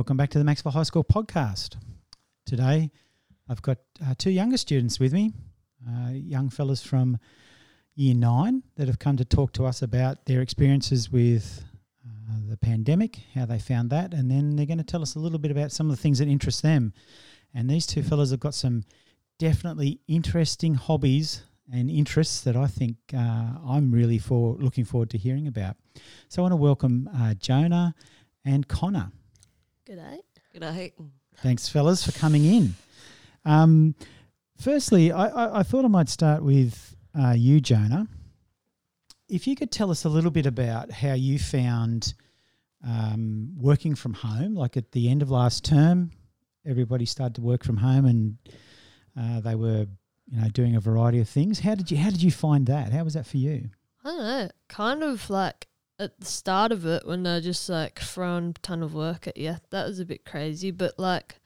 Welcome back to the Macksville High School podcast. Today, I've got uh, two younger students with me, uh, young fellas from year nine that have come to talk to us about their experiences with uh, the pandemic, how they found that, and then they're going to tell us a little bit about some of the things that interest them. And these two fellas have got some definitely interesting hobbies and interests that I think uh, I'm really for looking forward to hearing about. So I want to welcome uh, Jonah and Connor. G'day. G'day. Thanks, fellas, for coming in. Um, firstly, I, I, I, thought I might start with uh, you, Jonah. If you could tell us a little bit about how you found um, working from home, like at the end of last term, everybody started to work from home and uh, they were, you know, doing a variety of things. How did you How did you find that? How was that for you? I don't know. Kind of like at the start of it when they're just like throwing a ton of work at you. That was a bit crazy, but like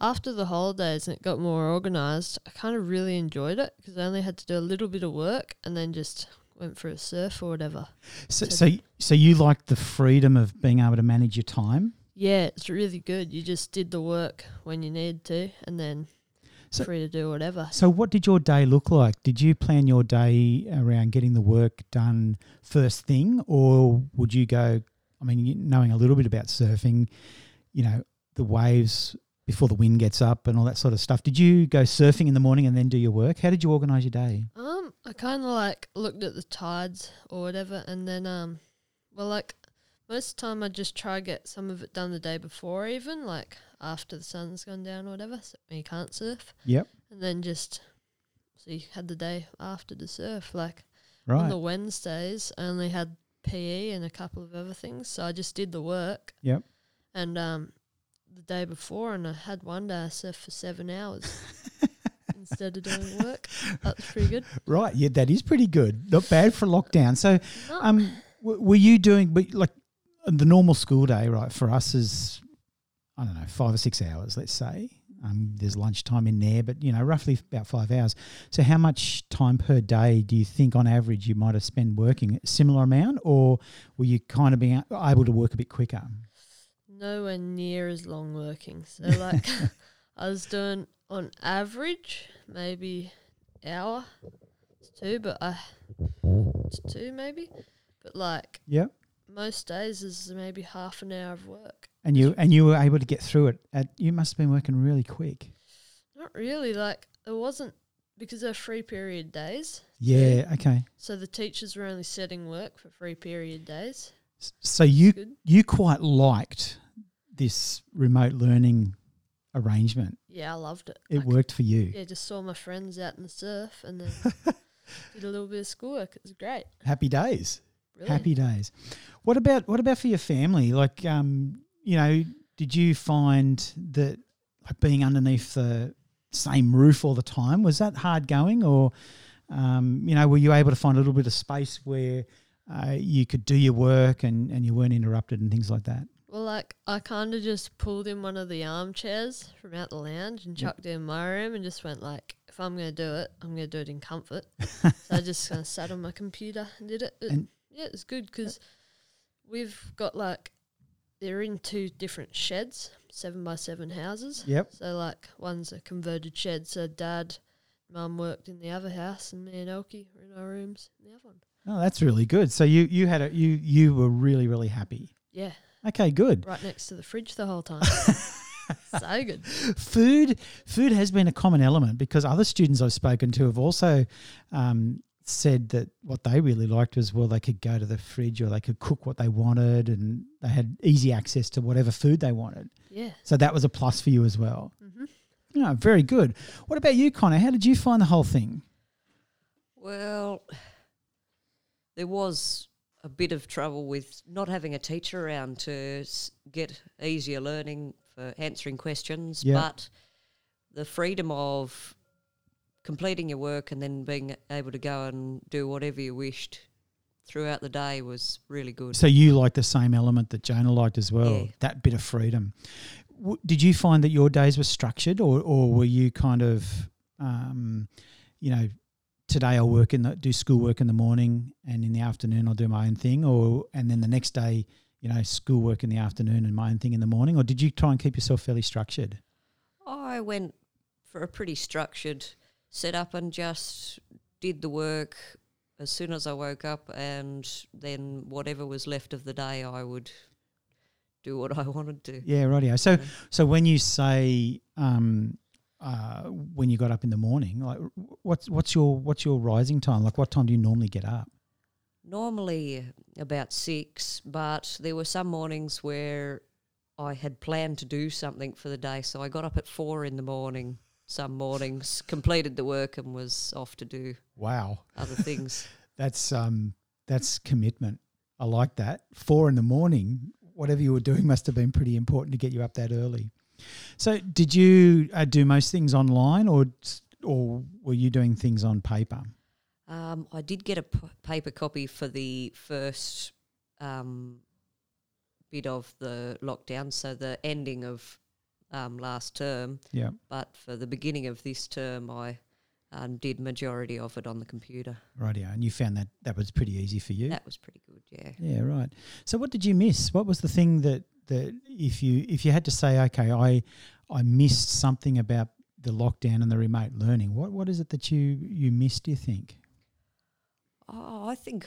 after the holidays and it got more organized, I kind of really enjoyed it because I only had to do a little bit of work and then just went for a surf or whatever. So, so, so you like the freedom of being able to manage your time? Yeah, it's really good. You just did the work when you needed to, and then so, free to do whatever. So, what did your day look like? Did you plan your day around getting the work done first thing, or would you go? I mean, knowing a little bit about surfing, you know, the waves before the wind gets up and all that sort of stuff. Did you go surfing in the morning and then do your work? How did you organise your day? Um, I kind of like looked at the tides or whatever, and then um, well, like most of the time I just try to get some of it done the day before, even like after the sun's gone down or whatever, so you can't surf. Yep. And then just so you had the day after to surf. Like right. on the Wednesdays, I only had PE and a couple of other things, so I just did the work. Yep. And um, the day before, and I had one day I surfed for seven hours. instead of doing work. That's pretty good. Right. Yeah, that is pretty good. Not bad for lockdown. So, um, w- were you doing, but like the normal school day, right, for us is, I don't know, five or six hours, let's say. Um, there's lunchtime in there, but you know, roughly about five hours. So, how much time per day do you think, on average, you might have spent working? A similar amount, or were you kind of being able to work a bit quicker? Nowhere near as long working. So, like, I was doing on average maybe hour, two, but I it's two maybe, but like, yeah, most days is maybe half an hour of work. And you and you were able to get through it. At, you must have been working really quick. Not really. Like it wasn't because they're free period days. Yeah. Okay. So the teachers were only setting work for free period days. So you you quite liked this remote learning arrangement. Yeah, I loved it. It worked for you. Yeah, just saw my friends out in the surf and then did a little bit of schoolwork. It was great. Happy days. Happy days. What about what about for your family? Like, um, you know, did you find that like being underneath the same roof all the time was that hard going, or um, you know, were you able to find a little bit of space where uh, you could do your work and and you weren't interrupted and things like that? Well, like I kind of just pulled in one of the armchairs from out the lounge and chucked yep. it in my room and just went like, if I'm going to do it, I'm going to do it in comfort. so I just kind of sat on my computer and did it. it yeah, it's good because we've got like they're in two different sheds, seven by seven houses. Yep. So like one's a converted shed. So dad, mum worked in the other house, and me and Elkie were in our rooms in the other one. Oh, that's really good. So you you had a you you were really really happy. Yeah. Okay, good. Right next to the fridge the whole time. so good. Food food has been a common element because other students I've spoken to have also um, said that what they really liked was well they could go to the fridge or they could cook what they wanted and they had easy access to whatever food they wanted. Yeah. So that was a plus for you as well. Mm-hmm. Yeah, very good. What about you, Connor? How did you find the whole thing? Well, there was a bit of trouble with not having a teacher around to get easier learning for answering questions, yep. but the freedom of completing your work and then being able to go and do whatever you wished throughout the day was really good. So you like the same element that Jonah liked as well, yeah. that bit of freedom. W- did you find that your days were structured, or or were you kind of, um, you know, today I'll work in the do schoolwork in the morning, and in the afternoon I'll do my own thing, or and then the next day you know, schoolwork in the afternoon and my own thing in the morning, or did you try and keep yourself fairly structured? I went for a pretty structured setup and just did the work as soon as I woke up, and then whatever was left of the day, I would do what I wanted to. Yeah, rightio. So, Yeah. so when you say um, uh, when you got up in the morning, like what's what's your what's your rising time? Like, what time do you normally get up? Normally about six, but there were some mornings where I had planned to do something for the day, so I got up at four in the morning. Some mornings, completed the work, and was off to do Wow, other things. that's um, that's commitment. I like that. Four in the morning, whatever you were doing must have been pretty important to get you up that early. So, did you uh, do most things online, or or were you doing things on paper? Um, I did get a p- paper copy for the first um, bit of the lockdown, so the ending of um, last term. Yeah. But for the beginning of this term, I um, did majority of it on the computer. Right, yeah. And you found that that was pretty easy for you. That was pretty good, yeah. Yeah, right. So what did you miss? What was the thing that that if you if you had to say, okay, I I missed something about the lockdown and the remote learning, what what is it that you you missed, do you think? Oh, I think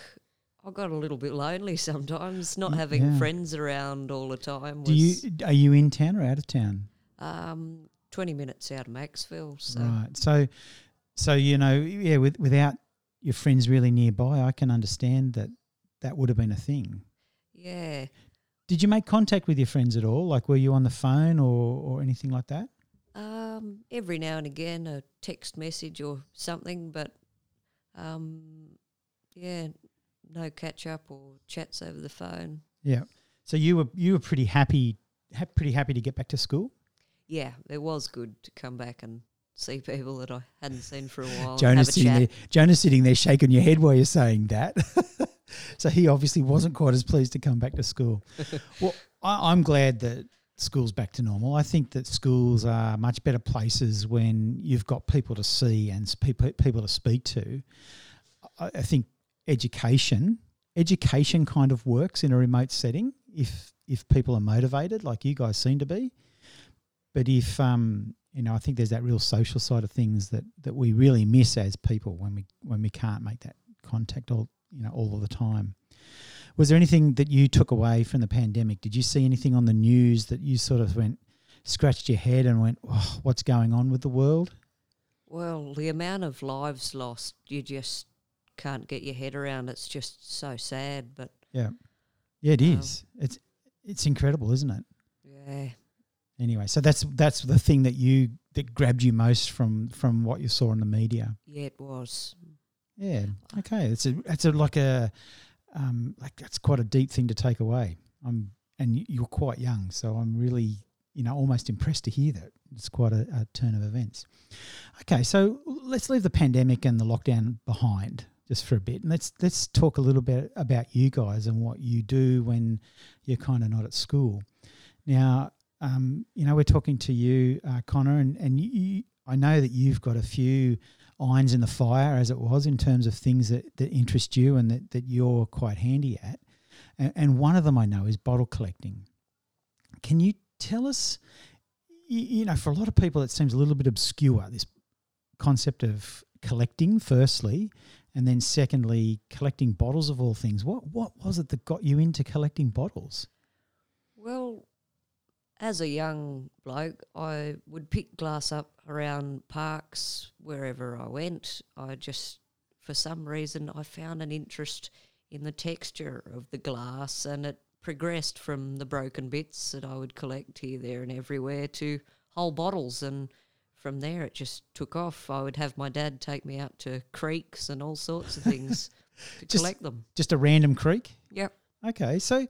I got a little bit lonely sometimes, not having yeah. friends around all the time. Do you are you in town or out of town? Um, 20 minutes out of Macksville, so Right. So so you know, yeah, with, without your friends really nearby, I can understand that that would have been a thing. yeah. Did you make contact with your friends at all? Like were you on the phone or or anything like that? Um, every now and again, a text message or something, but um, yeah, no catch up or chats over the phone. Yeah. So you were you were pretty happy ha- pretty happy to get back to school? Yeah, it was good to come back and see people that I hadn't seen for a while. Jonah's a sitting chat. there. Jonah's sitting there shaking your head while you're saying that. so he obviously wasn't quite as pleased to come back to school. well, I, I'm glad that school's back to normal. I think that schools are much better places when you've got people to see and spe- people to speak to. I, I think education, education kind of works in a remote setting if if people are motivated, like you guys seem to be. But if um, you know, I think there's that real social side of things that that we really miss as people when we when we can't make that contact all you know all of the time. Was there anything that you took away from the pandemic? Did you see anything on the news that you sort of went scratched your head and went, oh, "What's going on with the world?" Well, the amount of lives lost, you just can't get your head around. It's just so sad, but Yeah, yeah, it Um, is. It's it's incredible, isn't it? yeah, Anyway, so that's that's the thing that you that grabbed you most from from what you saw in the media. yeah, it was. Yeah. Okay. It's a it's a like a um like that's quite a deep thing to take away. I'm and you're quite young, so I'm really you know almost impressed to hear that. It's quite a, a turn of events. Okay, so let's leave the pandemic and the lockdown behind just for a bit, and let's let's talk a little bit about you guys and what you do when you're kind of not at school. Now, um, you know, we're talking to you, uh, Connor, and and you, I know that you've got a few irons in the fire, as it was, in terms of things that, that interest you and that, that you're quite handy at. And, and one of them I know is bottle collecting. Can you tell us, you, you know, for a lot of people, it seems a little bit obscure, this concept of collecting, firstly, and then secondly, collecting bottles of all things. What, what was it that got you into collecting bottles? Well, as a young bloke, I would pick glass up around parks wherever I went. I just, for some reason, I found an interest in the texture of the glass, and it progressed from the broken bits that I would collect here, there, and everywhere to whole bottles. And from there, it just took off. I would have my dad take me out to creeks and all sorts of things to Just- collect them. Just a random creek? Yep. Okay, so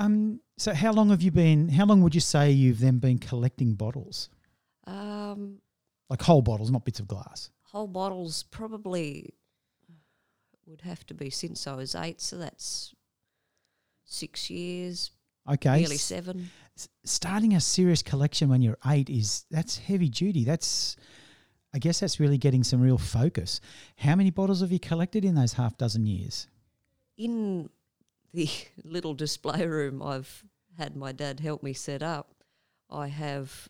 um, so how long have you been? How long would you say you've then been collecting bottles, Um, like whole bottles, not bits of glass? whole bottles probably would have to be since I was eight, so that's six years, Okay, nearly seven. s- starting a serious collection when you're eight is that's heavy duty. That's I guess that's really getting some real focus. How many bottles have you collected in those half dozen years? In the little display room I've had my dad help me set up, I have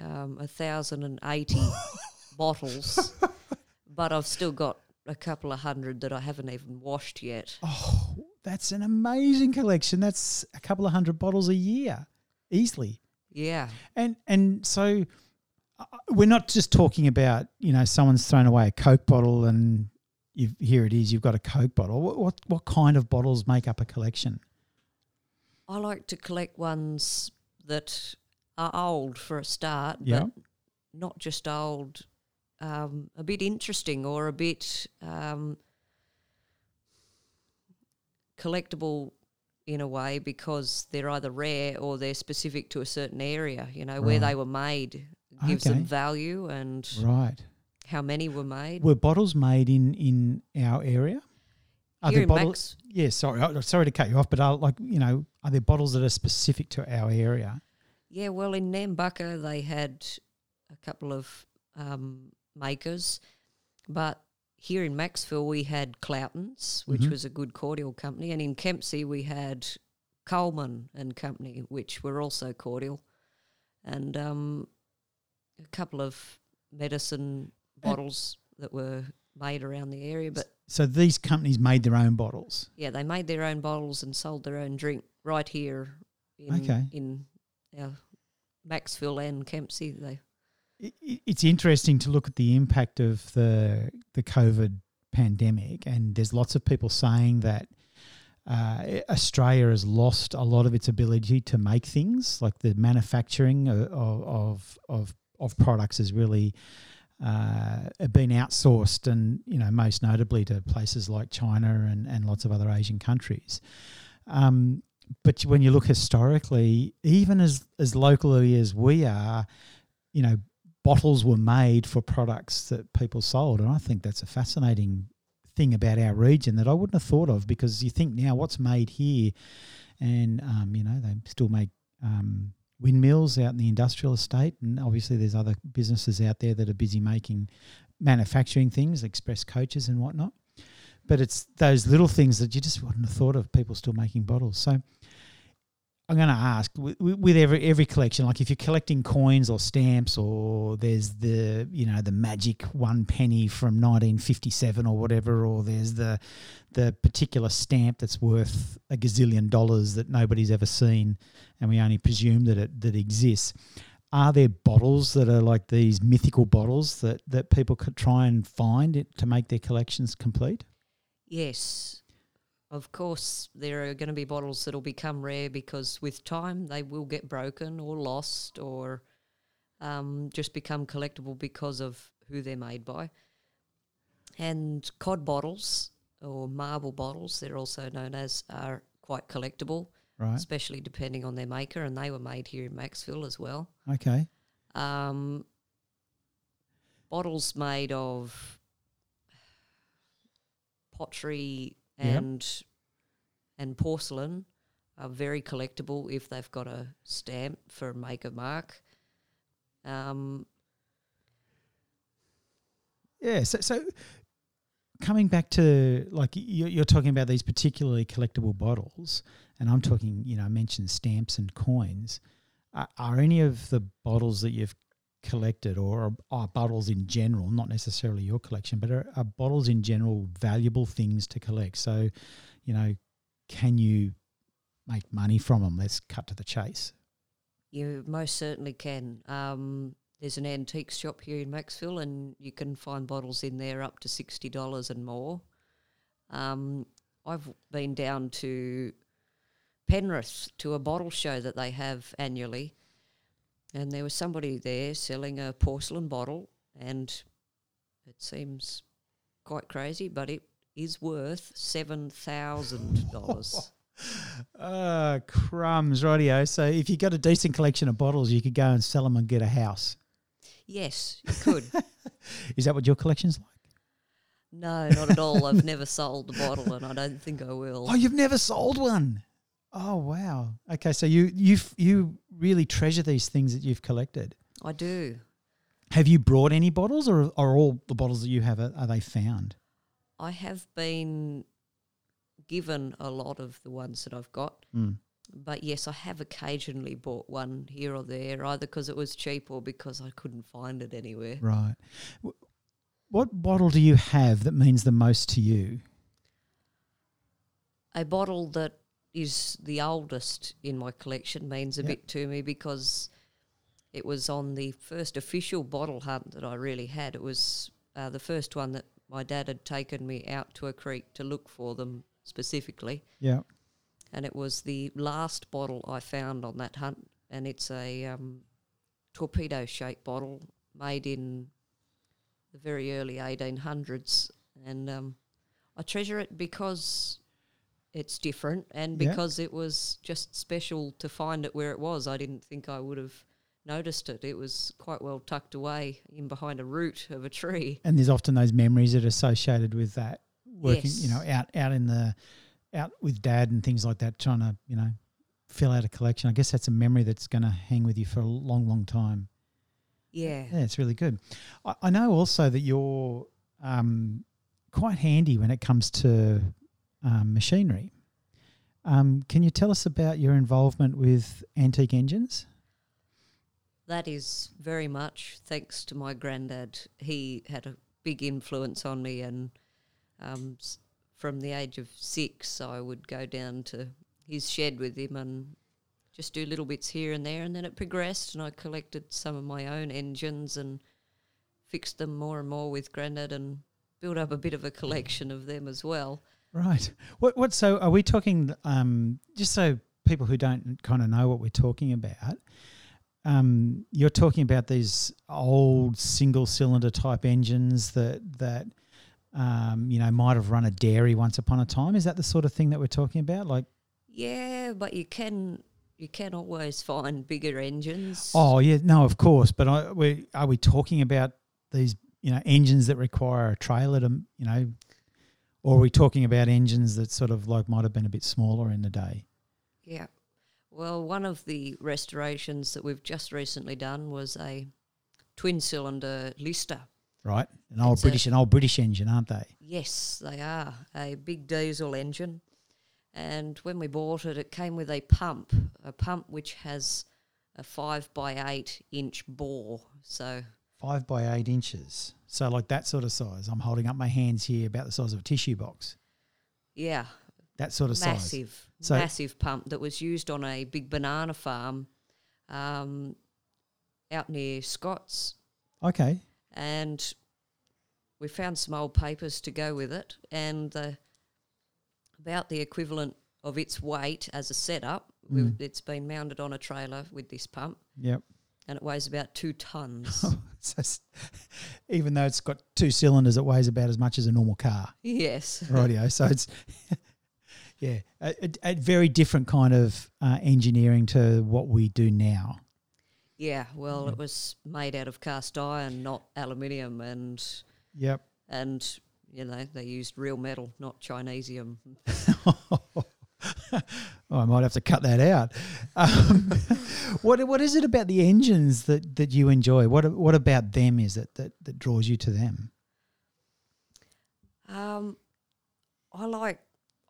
um, a thousand and eighty bottles, but I've still got a couple of hundred that I haven't even washed yet. Oh, that's an amazing collection. That's a couple of hundred bottles a year, easily. Yeah, And and so uh, we're not just talking about you know someone's thrown away a Coke bottle and you've, here it is. You've got a Coke bottle. What, what what kind of bottles make up a collection? I like to collect ones that are old for a start, Yeah. but not just old, um, a bit interesting or a bit um, collectible in a way because they're either rare or they're specific to a certain area. You know, where they were made gives Okay. them value and Right. How many were made. Were bottles made in in our area? Are Here there bottles? Max, Yeah, sorry, sorry to cut you off, but are like you know, are there bottles that are specific to our area? Yeah, well, in Nambucca they had a couple of um, makers, but here in Macksville we had Cloutons, which Mhm. was a good cordial company, and in Kempsey we had Coleman and Company, which were also cordial, and um, a couple of medicine bottles that were made around the area. But So these companies made their own bottles. yeah, they made their own bottles and sold their own drink right here in Okay. in our Macksville and Kempsey. They It's interesting to look at the impact of the the COVID pandemic, and there's lots of people saying that uh, Australia has lost a lot of its ability to make things, like the manufacturing of of of, of products is really uh, been outsourced, and you know most notably to places like China and, and lots of other Asian countries. Um, but when you look historically, even as as locally as we are, you know, bottles were made for products that people sold, and I think that's a fascinating thing about our region that I wouldn't have thought of because you think now what's made here, and um, you know they still make um, windmills out in the industrial estate, and obviously there's other businesses out there that are busy making manufacturing things, express coaches and whatnot. But it's those little things that you just wouldn't have thought of. People still making bottles, so. I'm going to ask with, with every every collection, like if you're collecting coins or stamps, or there's the you know the magic one penny from 1957 or whatever, or there's the the particular stamp that's worth a gazillion dollars that nobody's ever seen, and we only presume that it that exists. Are there bottles that are like these mythical bottles that that people could try and find it to make their collections complete? Yes. Of course, there are going to be bottles that'll become rare because with time they will get broken or lost or um, just become collectible because of who they're made by. And cod bottles or marble bottles, they're also known as, are quite collectible, Right. especially depending on their maker, and they were made here in Macksville as well. Okay. Um, bottles made of pottery And and porcelain are very collectible if they've got a stamp for a maker mark. Um, Yeah. So, so coming back to like you're, you're talking about these particularly collectible bottles, and I'm talking, you know, I mentioned stamps and coins. Are, are any of the bottles that you've collected, or are, bottles in general, not necessarily your collection, but are, are bottles in general valuable things to collect? So, you know, can you make money from them? Let's cut to the chase. you most certainly can. Um, there's an antique shop here in Macksville, and you can find bottles in there up to sixty dollars and more. Um, I've been down to Penrith to a bottle show that they have annually, and there was somebody there selling a porcelain bottle, and it seems quite crazy, but it is worth seven thousand dollars. Uh, crumbs, rightio. So if you got a decent collection of bottles, you could go and sell them and get a house. Yes, you could. Is that what your collection's like? No, not at all. I've never sold a bottle, and I don't think I will. Oh, you've never sold one. Oh wow. Okay, so you you you really treasure these things that you've collected. I do. Have you brought any bottles, or are all the bottles that you have are, are they found? I have been given a lot of the ones that I've got. Mm. But yes, I have occasionally bought one here or there, either because it was cheap or because I couldn't find it anywhere. Right. What bottle do you have that means the most to you? A bottle that is the oldest in my collection means a Yep. bit to me because it was on the first official bottle hunt that I really had. It was uh, the first one that my dad had taken me out to a creek to look for them specifically. Yeah. and it was the last bottle I found on that hunt, and it's a um, torpedo shaped bottle made in the very early 1800s, and um, I treasure it because it's different and Yeah. because it was just special to find it where it was. I didn't think I would have noticed it. It was quite well tucked away in behind a root of a tree. And there's often those memories that are associated with that working, you know, out out in the out with dad and things like that, trying to, you know, fill out a collection. I guess that's a memory that's going to hang with you for a long, long time. Yeah. Yeah, it's really good. I, I know also that you're um, quite handy when it comes to um, machinery. Um, can you tell us about your involvement with antique engines? That is very much thanks to my granddad. He had a big influence on me, and um, from the age of six, I would go down to his shed with him and just do little bits here and there. And then it progressed, and I collected some of my own engines and fixed them more and more with granddad, and built up a bit of a collection of them as well. Right. What? What? So, are we talking? Um, just so people who don't kind of know what we're talking about, um, you're talking about these old single-cylinder type engines that that um, you know might have run a dairy once upon a time. Is that the sort of thing that we're talking about? Like, Yeah, but you can you can always find bigger engines. oh yeah, no, of course. But I, we, are we talking about these you know engines that require a trailer to you know, or are we talking about engines that sort of like might have been a bit smaller in the day? Yeah. Well, one of the restorations that we've just recently done was a twin cylinder Lister. right? An old It's a- British, an old British engine, aren't they? Yes, they are a big diesel engine. And when we bought it, it came with a pump, a pump which has a five by eight inch bore. So, Five by eight inches, so like that sort of size. I'm holding up my hands here, about the size of a tissue box. yeah, That sort of size. massive, So- massive pump that was used on a big banana farm um, out near Scott's. Okay. and we found some old papers to go with it and the, about the equivalent of its weight as a setup. Mm. It's been mounted on a trailer with this pump Yep. And it weighs about two tons. so even though it's got two cylinders, it weighs about as much as a normal car. yes. Rightio. So it's yeah, a, a, a very different kind of uh, engineering to what we do now. Yeah, well, it was made out of cast iron, not aluminium, and Yep. and you know they used real metal, not Chinesium. Oh, I might have to cut that out. Um, what what is it about the engines that, that you enjoy? What what about them is it that, that draws you to them? Um, I like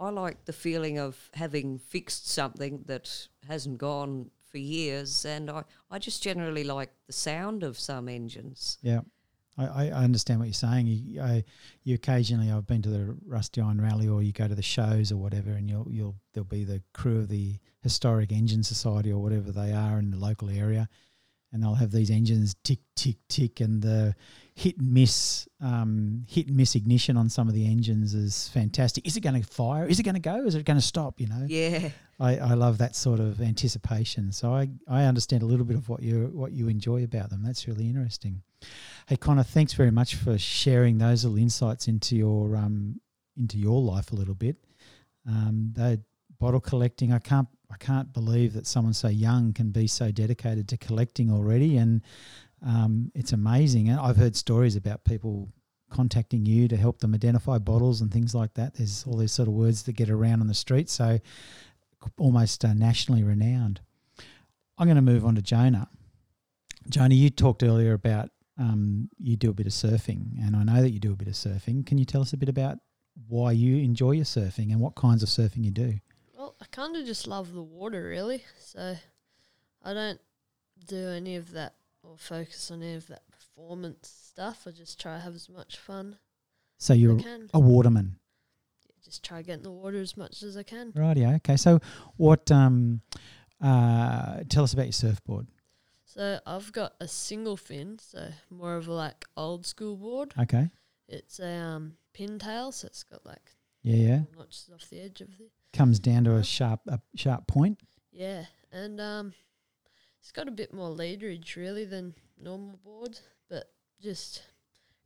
I like the feeling of having fixed something that hasn't gone for years, and I, I just generally like the sound of some engines. Yeah, I, I understand what you're saying. You, I, you occasionally I've been to the Rusty Iron Rally or you go to the shows or whatever, and you'll you'll there'll be the crew of the Historic Engine Society or whatever they are in the local area, and they'll have these engines tick tick tick, and the hit and miss um, hit and miss ignition on some of the engines is fantastic. Is it going to fire? Is it going to go? Is it going to stop? You know, Yeah, I, I love that sort of anticipation. So I, I understand a little bit of what you what you enjoy about them. That's really interesting. Hey Connor, thanks very much for sharing those little insights into your um into your life a little bit. Um, the bottle collecting, I can't I can't believe that someone so young can be so dedicated to collecting already, and um, it's amazing. And I've heard stories about people contacting you to help them identify bottles and things like that. There's all these sort of words that get around on the street. So almost uh, nationally renowned. I'm going to move on to Jonah. Jonah, you talked earlier about um, you do a bit of surfing, and I know that you do a bit of surfing. Can you tell us a bit about why you enjoy your surfing and what kinds of surfing you do. Well, I kind of just love the water, really. So I don't do any of that or focus on any of that performance stuff. I just try to have as much fun So you're a waterman. Just try to get in the water as much as I can. Rightio. Okay. So what? Um, uh, tell us about your surfboard. So I've got a single fin, so more of a like old school board. Okay. It's a um, pintail, so it's got like Yeah. Yeah. notches off the edge of the Comes down to a sharp a sharp point. yeah, and um, it's got a bit more leaderage really than normal boards, but just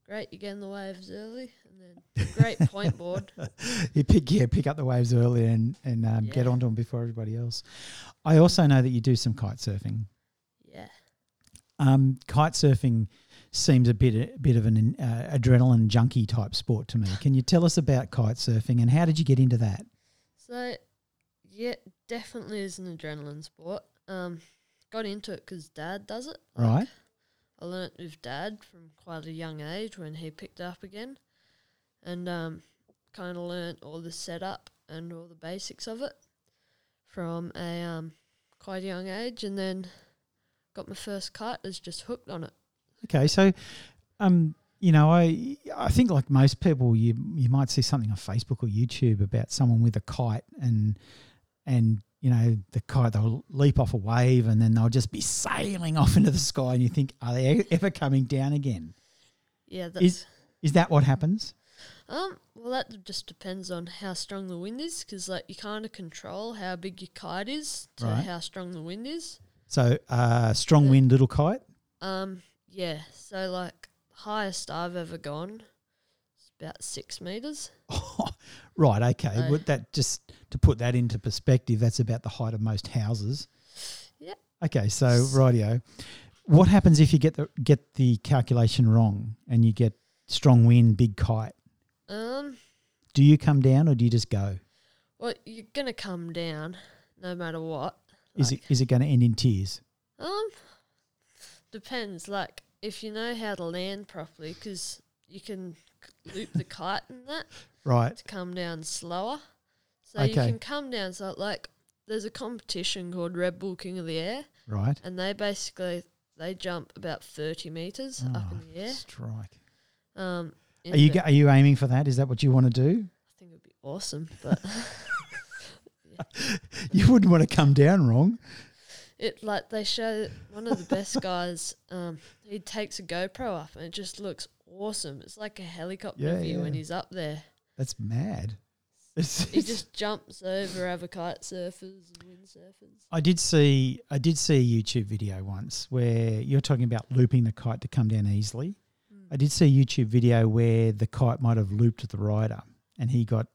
great. You get in the waves early, and then great point board. you pick yeah pick up the waves early and and um, get onto them before everybody else. I also know that you do some kite surfing. Yeah, Um, kite surfing seems a bit a bit of an uh, adrenaline junkie type sport to me. Can you tell us about kite surfing and how did you get into that? So yeah, definitely is an adrenaline sport. Um, got into it because Dad does it. Like, Right. I learnt with Dad from quite a young age when he picked up again, and um, kind of learnt all the setup and all the basics of it from a um, quite a young age, and then got my first kite. Was just hooked on it. Okay, so um, you know, I I think like most people, you you might see something on Facebook or YouTube about someone with a kite and and you know the kite they'll leap off a wave and then they'll just be sailing off into the sky and you think are they ever coming down again? Yeah, that's Is is that what happens? um. Well, that just depends on how strong the wind is, because like you kind of control how big your kite is to Right. how strong the wind is. So uh, strong wind little kite. Um, yeah. So like highest I've ever gone is about six meters. right. Okay. So- Well, that just to put that into perspective, that's about the height of most houses. Yeah. Okay. So rightio. What happens if you get the get the calculation wrong and you get strong wind, big kite? Um, Do you come down or do you just go? well, you're gonna come down no matter what. Is Like, it is it going to end in tears? Um, depends. Like if you know how to land properly, because you can loop the kite and that Right. to come down slower. So you can come down. So like, there's a competition called Red Bull King of the Air, Right. and they basically they jump about thirty meters up Oh, in the air. Strike. Um, Are you are you aiming for that? Is that what you want to do? I think it'd be awesome, but You wouldn't want to come down wrong. It like they show one of the best guys. Um, he takes a GoPro up and it just looks awesome. It's like a helicopter Yeah, view when he's up there. That's mad. He just jumps over other kite surfers and windsurfers. I did see I did see a YouTube video once where you're talking about looping the kite to come down easily. I did see a YouTube video where the kite might have looped the rider and he got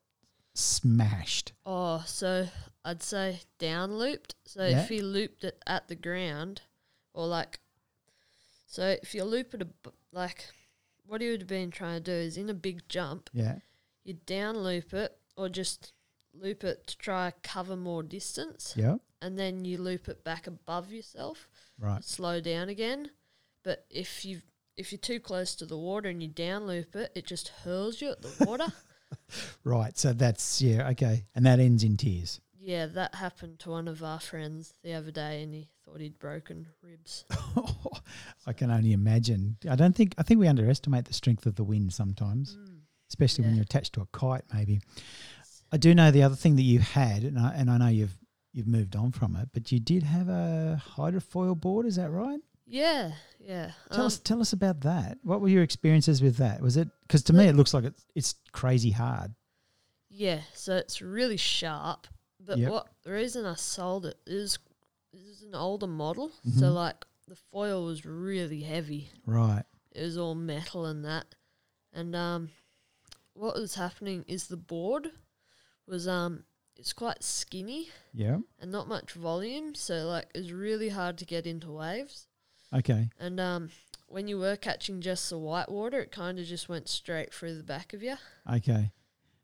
smashed. Oh, so I'd say down looped. So Yeah. if you looped it at the ground, or like, so if you loop it, a b like, what he would have been trying to do is in a big jump, Yeah. you down loop it, or just loop it to try cover more distance, Yeah. and then you loop it back above yourself, Right. slow down again. But if you if you're too close to the water and you down loop it, it just hurls you at the water. Right. So that's yeah, okay. And that ends in tears. Yeah, that happened to one of our friends the other day, and he thought he'd broken ribs. I can only imagine. I don't think I think we underestimate the strength of the wind sometimes, especially when you're attached to a kite maybe. I do know the other thing that you had and I, and I know you've you've moved on from it, but you did have a hydrofoil board, is that right? Yeah, yeah. Tell um, us, tell us about that. What were your experiences with that? Was it because to me it looks like it's it's crazy hard. Yeah, so it's really sharp. But Yep. what the reason I sold it is this is an older model, Mhm. so like the foil was really heavy. Right. It was all metal and that, and um, what was happening is the board was um, it's quite skinny Yeah. and not much volume, so like it's really hard to get into waves. Okay. And um, when you were catching just the white water, it kind of just went straight through the back of you. Okay.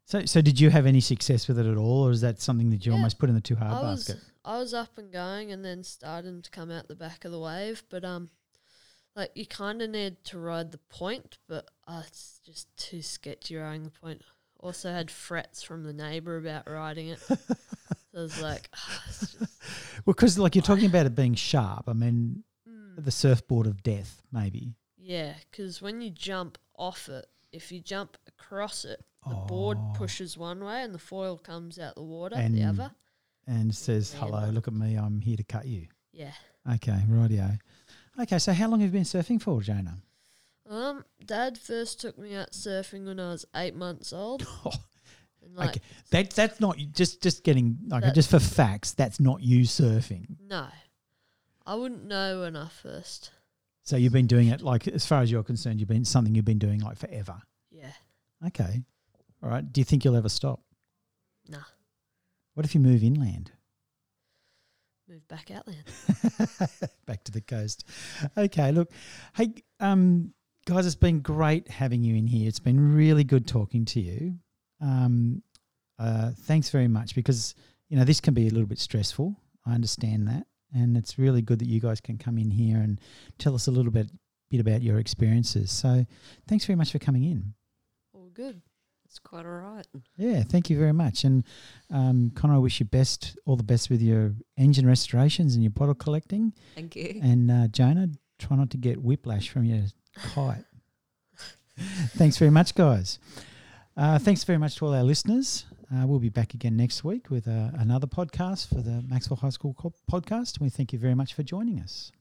So so did you have any success with it at all, or is that something that you Yeah. almost put in the too hard I was basket? I was up and going, and then starting to come out the back of the wave. But um, like you kind of need to ride the point, but uh, it's just too sketchy riding the point also had threats from the neighbour about riding it. so I was like, it's just, Well, because like you're talking about it being sharp. I mean, mm. the surfboard of death, maybe. yeah, because when you jump off it, if you jump across it, the board Oh. pushes one way and the foil comes out the water And- the other. And says, "Hello, look at me. I'm here to cut you." Yeah. Okay, rightio. Okay, so how long have you been surfing for, Jonah? Um, Dad first took me out surfing when I was eight months old. Like, okay, that that's not just just getting like just for facts. That's not you surfing. no, I wouldn't know when I first. So you've been doing it like, as far as you're concerned, you've been something you've been doing like forever. Yeah. Okay, all right. Do you think you'll ever stop? Nah. What if you move inland? Move back out there. back to the coast. Okay, look, hey, um, guys, it's been great having you in here. It's been really good talking to you. Um, uh, thanks very much because you know this can be a little bit stressful. I understand that, and it's really good that you guys can come in here and tell us a little bit bit about your experiences. So, thanks very much for coming in. All good. It's quite all right. Yeah, thank you very much. And um, Connor, I wish you best, all the best with your engine restorations and your bottle collecting. Thank you. And uh, Jonah, try not to get whiplash from your kite. thanks very much, guys. Uh, thanks very much to all our listeners. Uh, we'll be back again next week with uh, another podcast for the Macksville High School podcast. We thank you very much for joining us.